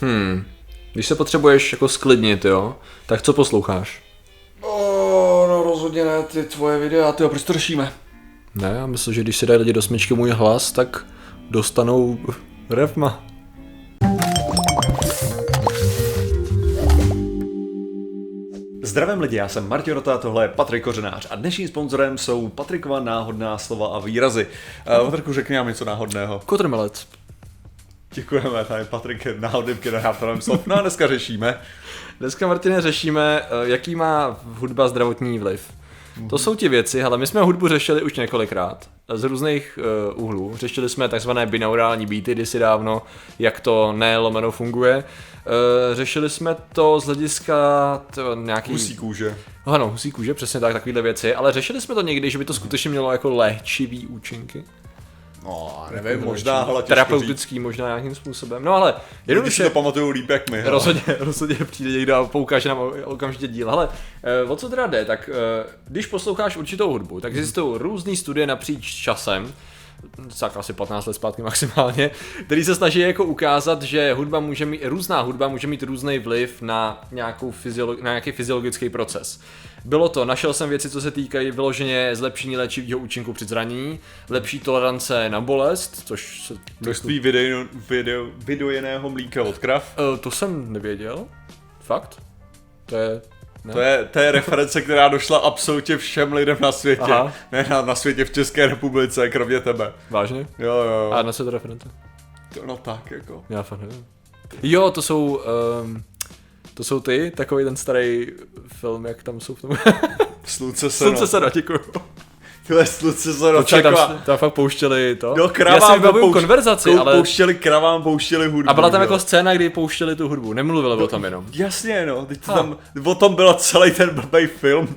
Hmm. Když se potřebuješ jako sklidnit, jo, tak co posloucháš? Oh, no rozhodně ne, ty tvoje videa, ty proč to řešíme? Ne, já myslím, že když si dají lidi do smyčky můj hlas, tak dostanou refma. Zdravím lidi, já jsem Martin Rota, tohle je Patrik Kořenář a dnešním sponzorem jsou Patrikova náhodná slova a výrazy. Uh, Patriku, řekni nám něco náhodného. Kotrmelec. Děkujeme, tady Patrik je náhodným generátorem slov. No a dneska řešíme. Dneska, Martine, řešíme, eh, jaký má hudba zdravotní vliv. To jsou ti věci, ale my jsme hudbu řešili už několikrát z různých uh, úhlů. Řešili jsme takzvané binaurální beaty kdysi dávno, jak to ne lomeno funguje. Uh, řešili jsme to z hlediska to, nějaký... Husí kůže. No, ano, husí kůže, přesně tak, takovéhle věci, ale řešili jsme to někdy, že by to skutečně mělo jako léčivý účinky. No, nevím, možná, ale Terapeutický říct. možná nějakým způsobem. No ale jenom si to pamatuju líp jak my. Rozhodně, rozhodně přijde někdo a poukáže nám okamžitě díl. Ale eh, o co teda jde, tak eh, když posloucháš určitou hudbu, tak existují různé studie napříč časem, tak asi 15 let zpátky maximálně, který se snaží jako ukázat, že hudba může mít, různá hudba může mít různý vliv na, nějakou fyziolo, na nějaký fyziologický proces. Bylo to, našel jsem věci, co se týkají vyloženě zlepšení léčivého účinku při zranění, lepší tolerance na bolest, což se... Množství video, video, videojeného mlíka od krav. Uh, to jsem nevěděl. Fakt? To je ne? To, je, to je reference, která došla absolutně všem lidem na světě. Aha. Ne na, na světě v České republice, kromě tebe. Vážně? Jo, jo. A na co to reference? To, no tak, jako. Já fakt nevím. Jo, to jsou... Um, to jsou ty, takový ten starý film, jak tam jsou v tom. Slunce se Slunce se děkuju. Tyhle sluci se dočekla. Tam, tam fakt pouštěli to. No, kravám Já si pouš... konverzaci, ale... Pouštěli kravám, pouštěli hudbu. A byla tam jo. jako scéna, kdy pouštěli tu hudbu, nemluvili no, o tom jenom. Jasně, no, teď to tam, o tom byl celý ten blbý film.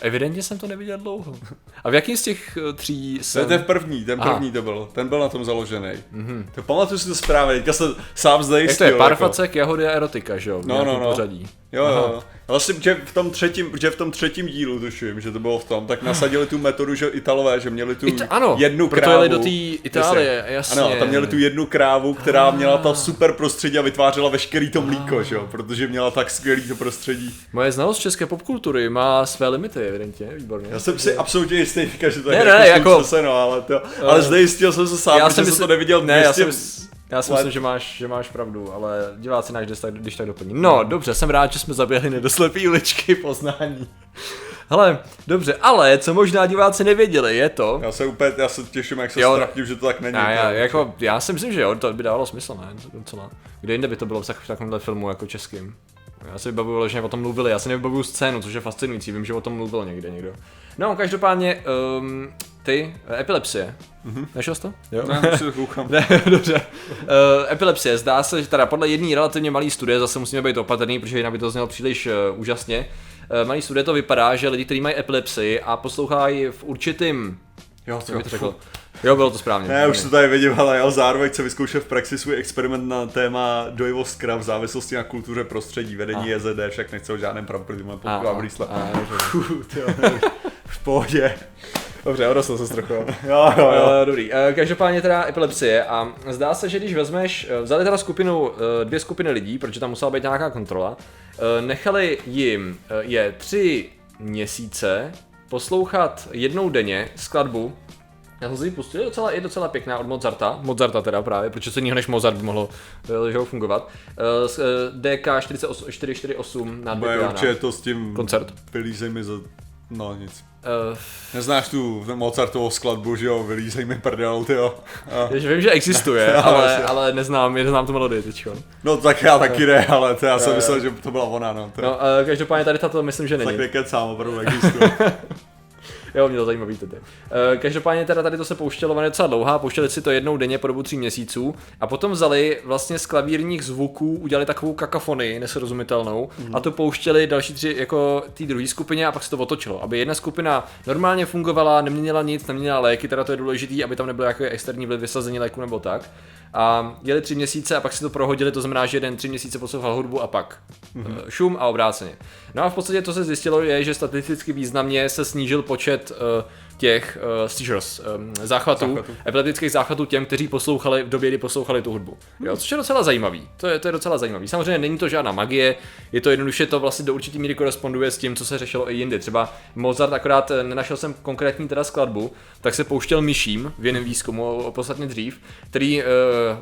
Evidentně jsem to neviděl dlouho. A v jakým z těch uh, tří jsem... To je ten první, ten první Aha. to byl. Ten byl na tom založený. Mm-hmm. To pamatuju si to správně, teďka se sám zdejistil. Jak to je Parfacek, jako... jahody a erotika, že jo? No, no, no. Pořadí. Jo, Aha. jo. Vlastně, že v tom třetím, že v tom třetím dílu, tuším, že to bylo v tom, tak nasadili tu metodu, že Italové, že měli tu It, ano, jednu proto krávu. do té Itálie, jasně. Ano, tam měli tu jednu krávu, která ah. měla ta super prostředí a vytvářela veškerý to mlíko, ah. že jo, protože měla tak skvělý to prostředí. Moje znalost české popkultury má své limity, evidentně, výborně. Já jsem si absolutně jistý, že to je ne, ne, jako, se, no, ale, to, ale zde jistil jsem se sám, já jsem, jsem to neviděl ne, já jsem, já si myslím, že máš, že máš pravdu, ale diváci náš, když tak, když tak doplní. No, dobře, jsem rád, že jsme zaběhli do slepý uličky poznání. Hele, dobře, ale co možná diváci nevěděli, je to... Já se úplně, já se těším, jak se strapním, že to tak není. Já, já, jako, já si myslím, že jo, to by dávalo smysl, ne? Docela. Kde jinde by to bylo v, v takovémhle filmu jako českým? Já si vybavuju, že o tom mluvili, já si nevybavuju scénu, což je fascinující, vím, že o tom mluvil někde někdo. No, každopádně, um, ty, epilepsie. Mm-hmm. Nešel jsi to? Jo. Ne, si to koukám. ne, dobře. Uh, epilepsie, zdá se, že teda podle jedné relativně malé studie, zase musíme být opatrný, protože jinak by to znělo příliš uh, úžasně. Uh, malý studie to vypadá, že lidi, kteří mají epilepsii a poslouchají v určitým Jo, to, to řekl. Jo, bylo to správně. Ne, už to tady vidím, ale já zároveň se vyzkoušel v praxi svůj experiment na téma dojivost krav v závislosti na kultuře prostředí, vedení a. JZD, však nechce o žádném pravdu, protože mám podklad brýsle. V pohodě. Dobře, odrostl se trochu. jo, jo, jo. Uh, dobrý. Uh, každopádně teda epilepsie a zdá se, že když vezmeš, uh, vzali teda skupinu, uh, dvě skupiny lidí, protože tam musela být nějaká kontrola, uh, nechali jim uh, je tři měsíce poslouchat jednou denně skladbu já jsem si ji pustil, je docela, je docela pěkná od Mozarta, Mozarta teda právě, protože co jiného než Mozart by mohlo uh, fungovat. Uh, DK 448 na Bude určitě to s tím koncert. Vylízej mi za... No nic. Uh, Neznáš tu Mozartovou skladbu, že jo, vylízej mi prdel, ty jo. Uh. Vím, že existuje, ale, ale neznám, neznám tu melodii teď. No tak já taky ne, ale to já jsem myslel, že to byla ona, no. To... No, uh, každopádně tady tato myslím, že není. Tak nekecám, opravdu existuje. Jo, mě to zajímavý tedy. Uh, každopádně teda tady to se pouštělo, ono je docela dlouhá, pouštěli si to jednou denně po dobu tří měsíců a potom vzali vlastně z klavírních zvuků, udělali takovou kakofonii nesrozumitelnou mm. a to pouštěli další tři jako té druhé skupině a pak se to otočilo, aby jedna skupina normálně fungovala, neměnila nic, neměnila léky, teda to je důležité, aby tam nebyl jako externí vliv vysazení léku nebo tak. A jeli tři měsíce a pak si to prohodili, to znamená, že jeden tři měsíce poslouchal hudbu a pak mm-hmm. šum a obráceně. No a v podstatě to se zjistilo je, že statisticky významně se snížil počet uh, těch uh, seizures, um, záchvatů, Záchvatů. epileptických záchvatů těm, kteří poslouchali v době, kdy poslouchali tu hudbu. Jo, což je docela zajímavý. To je, to je docela zajímavý. Samozřejmě není to žádná magie, je to jednoduše to vlastně do určitý míry koresponduje s tím, co se řešilo i jindy. Třeba Mozart, akorát eh, nenašel jsem konkrétní teda skladbu, tak se pouštěl myším v jiném výzkumu, podstatně dřív, který uh,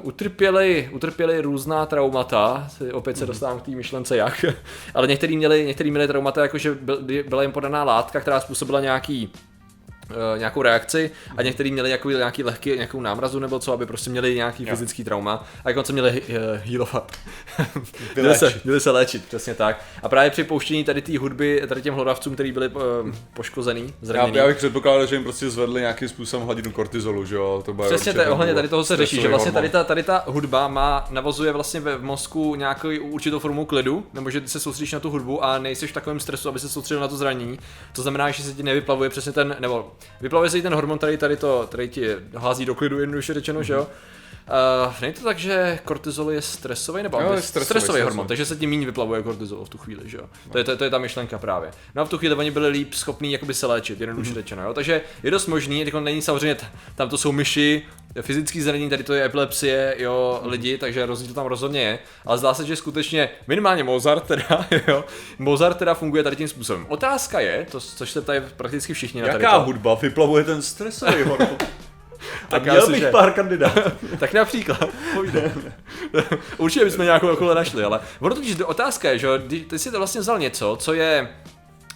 utrpěli, utrpěli různá traumata, opět se dostávám k té myšlence jak, ale některý měli, některý měli traumata, jakože byl, byla jim podaná látka, která způsobila nějaký eh, nějakou reakci a některý měli nějaký, nějaký lehký, nějakou námrazu nebo co, aby prostě měli nějaký Jo. fyzický trauma a jako se měli uh, healovat. měli, se, měli se léčit, přesně tak. A právě při pouštění tady té hudby, tady těm hlodavcům, který byli uh, poškozený, Já, zraněný. já bych předpokládal, že jim prostě zvedli nějakým způsobem hladinu kortizolu, že jo? To bude Přesně to, ohledně nebo tady toho se řeší, že vlastně tady ta, tady ta hudba má, navozuje vlastně ve v mozku nějakou určitou formu klidu, nebo že ty se soustředíš na tu hudbu a nejsi v takovém stresu, aby se soustředil na to zranění. To znamená, že se ti nevyplavuje přesně ten, nebo vyplavuje se ti ten hormon, který tady to, tady ti hází do klidu, jednoduše řečeno, že jo? Uh, není to tak, že kortizol je stresový nebo jo, je stresový, stresový, hormon, takže se ti méně vyplavuje kortizol v tu chvíli, že jo? To, je, to, je- to je ta myšlenka právě. No a v tu chvíli oni byli líp schopní jakoby se léčit, jednoduše řečeno, jo? Takže je dost možný, jako není samozřejmě, tam to jsou myši, fyzický zranění, tady to je epilepsie, jo, lidi, takže rozdíl tam rozhodně je, ale zdá se, že skutečně minimálně Mozart teda, jo, Mozart teda funguje tady tím způsobem. Otázka je, to, což se ptají prakticky všichni na tady Jaká to. hudba vyplavuje ten stresový hormon? Tak měl bych že- pár kandidátů. Tak například. Pojde. Určitě bychom nějakou takhle našli, ale ono totiž otázka je, že ty si to vlastně vzal něco, co je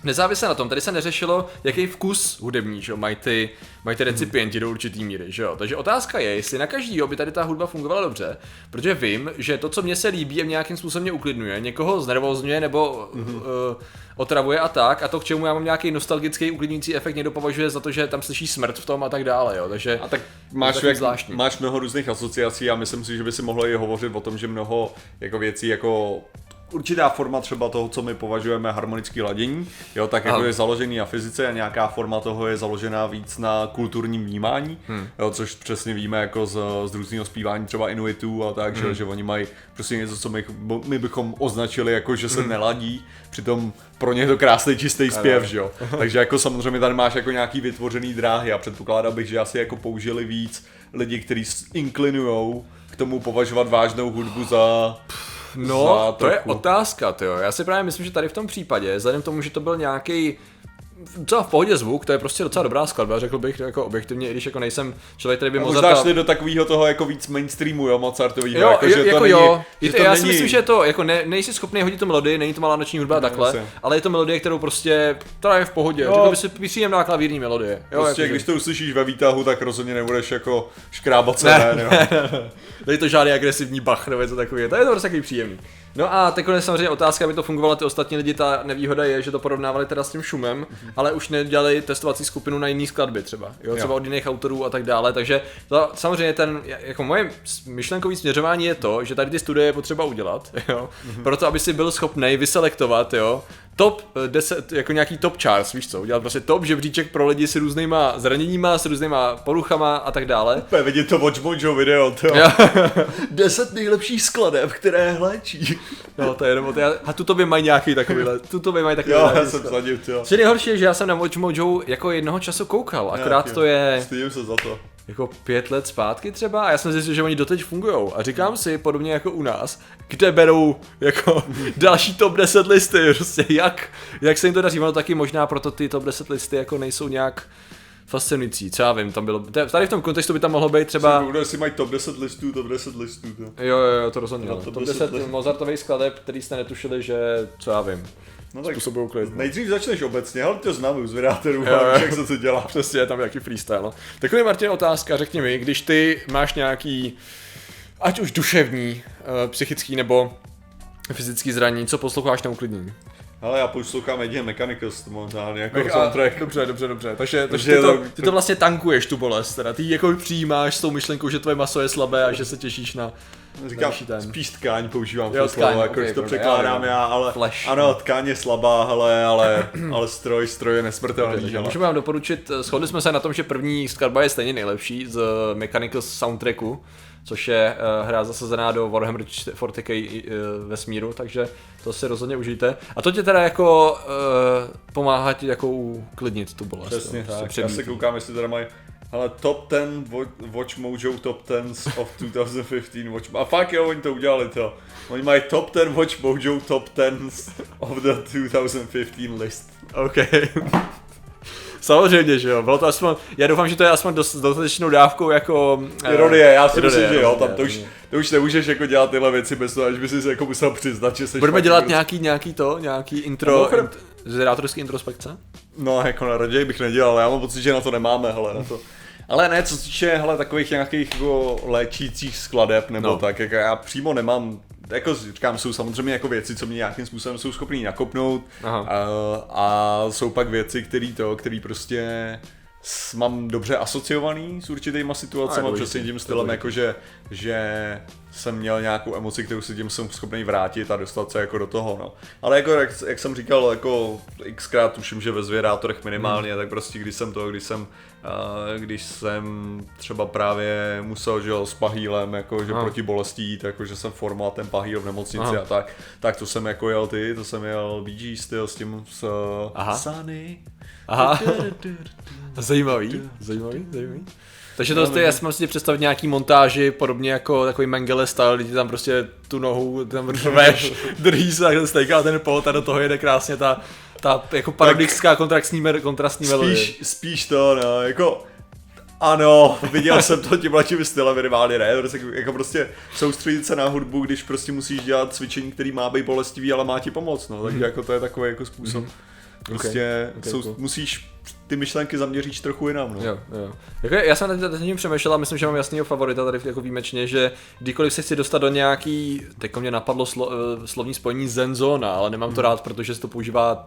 Nezávisle na tom, tady se neřešilo, jaký vkus hudební že jo, mají, ty, mají ty recipienti do určitý míry. Že jo? Takže otázka je, jestli na každýho by tady ta hudba fungovala dobře, protože vím, že to, co mně se líbí a nějakým způsobem mě uklidňuje, někoho znervozňuje nebo mm-hmm. uh, otravuje a tak, a to, k čemu já mám nějaký nostalgický uklidňující efekt, někdo považuje za to, že tam slyší smrt v tom a tak dále. Jo? Takže A tak je máš, jak, zvláštní. máš mnoho různých asociací a myslím si, že by si mohlo i hovořit o tom, že mnoho jako věcí jako určitá forma třeba toho, co my považujeme harmonické ladění, jo, tak jako Aha. je založený na fyzice a nějaká forma toho je založená víc na kulturním vnímání, hmm. jo, což přesně víme jako z, z různého zpívání třeba Inuitů a tak, hmm. že, že oni mají prostě něco, co my, my bychom označili jako, že se hmm. neladí, přitom pro ně je to krásný čistý zpěv, že jo. Takže jako samozřejmě tady máš jako nějaký vytvořený dráhy a předpokládal bych, že asi jako použili víc lidi, kteří inklinujou k tomu považovat vážnou hudbu za No, to je otázka, jo. Já si právě myslím, že tady v tom případě, vzhledem k tomu, že to byl nějaký docela v pohodě zvuk, to je prostě docela dobrá skladba, řekl bych jako objektivně, i když jako nejsem člověk, který by A Mozarta... možná šli do takového toho jako víc mainstreamu, jo, Mozartovýho, Jo, jako, jo, že to jako není, jo. že Je to to, já si není- myslím, že je to, jako ne, nejsi schopný hodit tu melodii, není to malá noční hudba a takhle, jasně. ale je to melodie, kterou prostě, která je v pohodě, Jo. řekl by si příjemná klavírní melodie. Jo, Prostě, jakože- když to uslyšíš ve výtahu, tak rozhodně nebudeš jako škrábat se, Ne, ne, ne, jo. Není to žádný agresivní bach nebo něco takového, to je to prostě takový příjemný. No a teď je samozřejmě otázka, aby to fungovalo ty ostatní lidi, ta nevýhoda je, že to porovnávali teda s tím šumem, ale už nedělali testovací skupinu na jiný skladby třeba, jo, třeba Jo. od jiných autorů a tak dále, takže to, samozřejmě ten, jako moje myšlenkový směřování je to, že tady ty studie je potřeba udělat, jo, proto aby si byl schopný vyselektovat, jo, top eh, 10, jako nějaký top charts, víš co, udělat prostě top žebříček pro lidi s různýma zraněníma, s různýma poruchama a tak dále. Úplně vidět to Watch Mojo video, to jo. Jo. Deset nejlepších skladeb, které hléčí. No, to je jenom to, já- a tuto by mají nějaký takovýhle, tuto by mají takový Jo, já jsem zadil, jo. Co je nejhorší, je, že já jsem na Watch Mojo jako jednoho času koukal, akorát Jo, to je Stydím se za to. Jako pět let zpátky třeba? A já jsem zjistil, že oni doteď fungují a říkám si, podobně jako u nás, kde berou jako další top 10 listy, prostě jak, jak se jim to daří, ono taky možná proto ty top 10 listy jako nejsou nějak fascinující, co já vím, tam bylo, tady v tom kontextu by tam mohlo být třeba, Třeba... Jestli mají top 10 listů, top 10 listů, to. jo, jo, jo, to rozhodně, No, top top 10 10 listů. Mozartových skladeb, který jste netušili, že, co já vím, No tak způsobují klid. no. nejdřív začneš obecně, ale to znám už z vydáterů, Jo, jo. ale jak se to dělá. Přesně, je tam nějaký freestyle. No. Takový Martin otázka, řekni mi, když ty máš nějaký, ať už duševní, uh, psychický nebo fyzický zranění, co posloucháš na uklidnění? Ale já poslouchám jedině Mechanicals momentálně, jako A- soundtrack. Dobře, dobře, dobře. Takže, takže ty, to, ty to vlastně tankuješ tu bolest, teda. Ty jako přijímáš s tou myšlenkou, že tvoje maso je slabé a že se těšíš na... Říkám, ten. spíš tkáň používám Jo, to slovo, tkáň, jako ok, že to překládám já já, ale Flash. ano, tkáň je slabá, ale, ale, ale stroj, stroj je nesmrtelný. Hele. můžeme vám doporučit, eh, shodli jsme se na tom, že první skladba je stejně nejlepší z Mechanical soundtracku, což je uh, hra zasazená do Warhammer 40k uh, vesmíru, takže to si rozhodně užijte. A to tě teda jako uh, pomáhá ti jako uklidnit tu bolest. Přesně jo, tak, já se koukám, jestli teda mají ale top 10 Watch Mojo Top 10 of 2015 Watch A fakt jo, oni to udělali to. Oni mají top 10 Watch Mojo Top 10 of the 2015 list. OK. Samozřejmě, že jo. Bylo to aspoň, já doufám, že to je aspoň dost, dostatečnou dávkou jako... Ironie, já si ironie, myslím, že jo, tam to už, to už nemůžeš jako dělat tyhle věci bez toho, až by si jako musel přiznat, že jsi Budeme dělat nějaký, nějaký to, nějaký intro, no, int, zrátorský introspekce? No, jako na raději bych nedělal, já mám pocit, že na to nemáme, hele, na to. Ale ne, co se týče hele, takových nějakých jako léčících skladeb nebo no. tak, jako já přímo nemám jako říkám, jsou samozřejmě jako věci, co mě nějakým způsobem jsou schopný nakopnout a, a, jsou pak věci, které to, který prostě mám dobře asociovaný s určitýma situacemi, přesně tím stylem, jako že, že jsem měl nějakou emoci, kterou si tím jsem schopný vrátit a dostat se jako do toho, no. Ale jako, jak, jak jsem říkal, jako xkrát tuším, že ve zvědátorech minimálně, hmm. tak prostě když jsem to, když jsem, uh, když jsem třeba právě musel, že jo, s pahýlem, jako, že Aha. proti bolesti jít, jako, že jsem formoval ten pahýl v nemocnici Aha. a tak, tak to jsem jako jel ty, to jsem jel BG styl s tím, s Aha. Sunny. Aha. zajímavý, zajímavý, zajímavý. Takže to no, je, já si si představit nějaký montáži, podobně jako takový Mengele style, kdy tam prostě tu nohu tam řveš, drží se a stejká ten pot a do toho jede krásně ta, ta jako parodická kontrastní, kontrastní melodie. Spíš, spíš to, no, jako ano, viděl jsem to tímhle tím stylem minimálně, ne, jako prostě soustředit se na hudbu, když prostě musíš dělat cvičení, který má být bolestivý, ale má ti pomoct, no, takže mm. jako to je takový jako způsob. Mm. Prostě okay, okay, cool. musíš ty myšlenky zaměříš trochu jinam. No. Jo, jo. Jako já jsem teď tím přemýšlel a myslím, že mám jasného favorita tady jako výjimečně, že kdykoliv se chci dostat do nějaký, teď mě napadlo slo, uh, slovní spojení Zenzona, ale nemám to hmm. rád, protože se to používá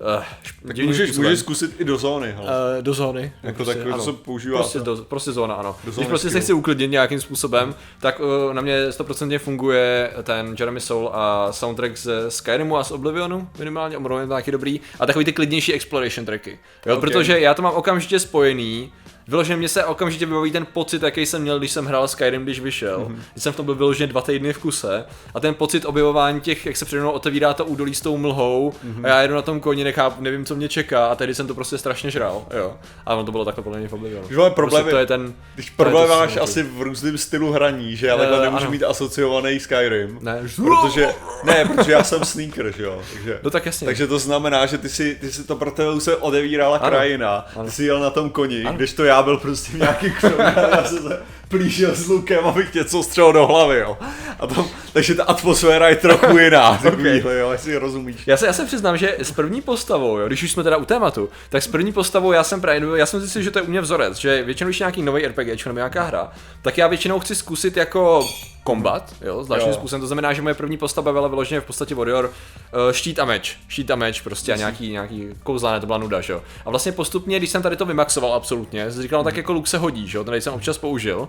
Uh, tak můžeš, můžeš zkusit i do zóny. Uh, do zóny. Jako prostě, takový, co používá. Prostě, do, prostě zóna, ano. Do Když prostě se chci uklidnit nějakým způsobem, tak uh, na mě 100% funguje ten Jeremy Soul a soundtrack z Skyrimu a z Oblivionu, minimálně, omlouvám taky dobrý, a takový ty klidnější exploration tracky. Jo, okay. protože já to mám okamžitě spojený vyloženě mě se okamžitě vybaví ten pocit, jaký jsem měl, když jsem hrál Skyrim, když vyšel. Mm-hmm. Když jsem v tom byl vyloženě dva týdny v kuse. A ten pocit objevování těch, jak se přede mnou otevírá to údolí s tou mlhou mm-hmm. a já jedu na tom koni, nechápu, nevím, co mě čeká a tehdy jsem to prostě strašně žral. Jo. A ono to bylo takhle podle mě v Oblivionu. Když máme problémy, prostě to je ten, když problém máš asi v různém stylu hraní, že já takhle uh, nemůžu ano. mít asociovaný Skyrim. Ne, protože, ne, protože já jsem sneaker, že jo. Takže, no tak jasně. Takže to znamená, že ty si, ty si to pro tebe se odevírala ano. krajina, ano. ty si jel na tom koni, ano. když to já byl prostě v nějaký se plížil s lukem, abych něco střelil do hlavy, jo. A tam, takže ta atmosféra je trochu jiná, okay. jo, jestli rozumíš. Já se, já se přiznám, že s první postavou, jo, když už jsme teda u tématu, tak s první postavou já jsem právě, já jsem zjistil, že to je u mě vzorec, že většinou, když nějaký nový RPG nebo nějaká hra, tak já většinou chci zkusit jako kombat, jo, zvláštním způsobem. To znamená, že moje první postava byla vyloženě v podstatě warrior, uh, štít a meč, štít a meč, prostě a nějaký, nějaký kouzlané, to byla nuda, že jo. A vlastně postupně, když jsem tady to vymaxoval absolutně, jsem říkal, no tak jako luk se hodí, že jo, ten jsem občas použil,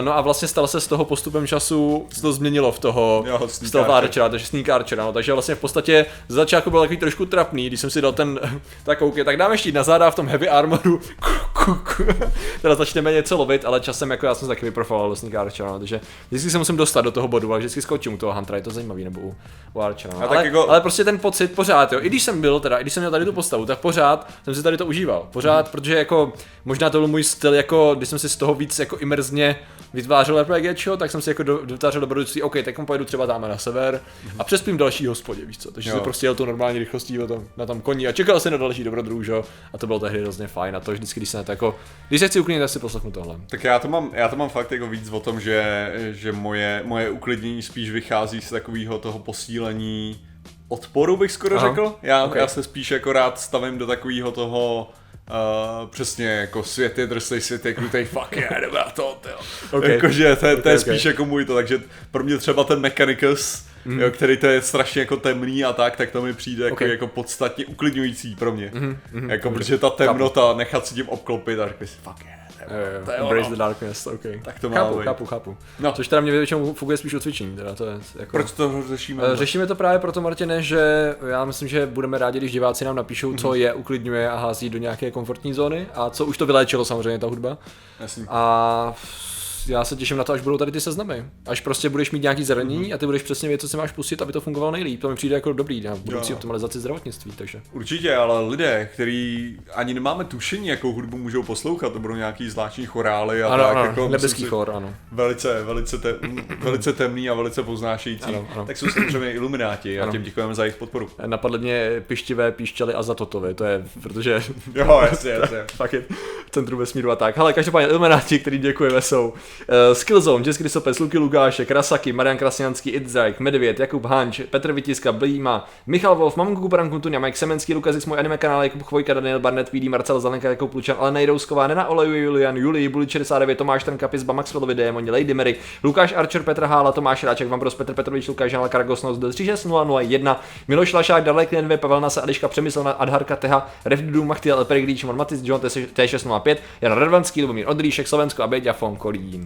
no a vlastně stalo se z toho postupem času, se to změnilo v toho jo, Stealth Archera, takže Sneak Archer, no, takže vlastně v podstatě z začátku byl takový trošku trapný, když jsem si dal ten, tak OK, tak dáme štít na záda v tom heavy armoru, teda začneme něco lovit, ale časem jako já jsem taky vyprofiloval do Sneak Archera, no, takže vždycky se musím dostat do toho bodu, ale vždycky skočím u toho Huntera, je to zajímavý, nebo u, u Archera. No. Ale, jako... ale, prostě ten pocit pořád, jo, i když jsem byl teda, i když jsem měl tady tu postavu, tak pořád jsem si tady to užíval, pořád, hmm. protože jako možná to byl můj styl, jako když jsem si z toho víc jako imerzně vytvářel RPGčko, tak jsem si jako do, vytvářel dobrodružství, OK, tak pojedu třeba dáme na sever mm-hmm. a přespím další hospodě, víš co. Takže jsem prostě jel tu normální rychlostí na tom, na tom koni a čekal jsem na další dobrodružo a to bylo tehdy hrozně fajn a to vždycky, když se na to jako, když se chci uklidnit, tak si poslechnu tohle. Tak já to mám, já to mám fakt jako víc o tom, že, že moje, moje uklidnění spíš vychází z takového toho posílení odporu bych skoro Aha. řekl. Já, okay. já se spíš jako rád stavím do takového toho Uh, přesně jako svět je drsný, svět je krutej, fuck yeah, na to, Okay. Jakože to, je, to je okay, spíš okay. jako můj to, takže pro mě třeba ten Mechanicus, mm. jo, který to je strašně jako temný a tak, tak to mi přijde jako, okay. jako podstatně uklidňující pro mě. Mm, mm, jako, okay. protože ta temnota, nechat si tím obklopit a řekl si, fuck yeah. To je Embrace the darkness, ok. Tak to má chápu, chápu, chápu. No. Což teda mě většinou funguje spíš o cvičení. Teda to je jako... Proč to řešíme? Uh, řešíme to právě proto, Martine, že já myslím, že budeme rádi, když diváci nám napíšou, co mhm. je uklidňuje a hází do nějaké komfortní zóny a co už to vyléčilo samozřejmě ta hudba. Jasně. A já se těším na to, až budou tady ty seznamy. Až prostě budeš mít nějaký zranění a ty budeš přesně vědět, co si máš pustit, aby to fungovalo nejlíp. To mi přijde jako dobrý na budoucí Jo. optimalizaci zdravotnictví, takže. Určitě, ale lidé, který ani nemáme tušení, jakou hudbu můžou poslouchat, to budou nějaký zvláštní chorály a Ano, tak, ano, jako, nebeský chor, ano. Velice, velice, te, velice temný a velice poznášející. Ano, ano. Tak jsou samozřejmě ilumináti a Ano. těm děkujeme za jejich podporu. Napadly mě pištivé píšťaly a zatotovi, to je, protože Jo, jasně, jasně. fakt je v centru vesmíru a tak. Hele, každopádně Illuminati, který děkujeme, jsou uh, Skillzone, Jess Krysopes, Luky Lukášek, Rasaky, Marian Krasňanský, Idzajk, Medvěd, Jakub Hanč, Petr Vytiska, Blíma, Michal Wolf, Mamonku Kuparan Kuntuňa, Mike Semenský, Lukas můj anime kanál, Jakub Chvojka, Daniel Barnett, PD, Marcel Zelenka, Jakub Plučan, Alena Jirousková, Nena Oleju, Julian, Julii, Buli 69, Tomáš Trnka, Pizba, Maxwellovi, Démoni, Lady Mary, Lukáš Archer, Petr Hála, Tomáš Ráček, Vambros, Petr Petrovič, Lukáš Žanal, Karagosnos, 36001, Miloš Lašák, Dalek NV, Pavel Nasa, Eliška Přemyslovna, Adharka Teha, Revdudu, Machtiel, El Peregrí, Šimon Matis, John T605, Jan Radvanský, Lubomír Odríšek, Slovensko a Beďa Fonkolín.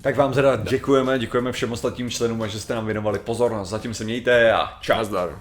Tak vám teda děkujeme, děkujeme všem ostatním členům, že jste nám věnovali pozornost. Zatím se mějte a čau. Nazdar.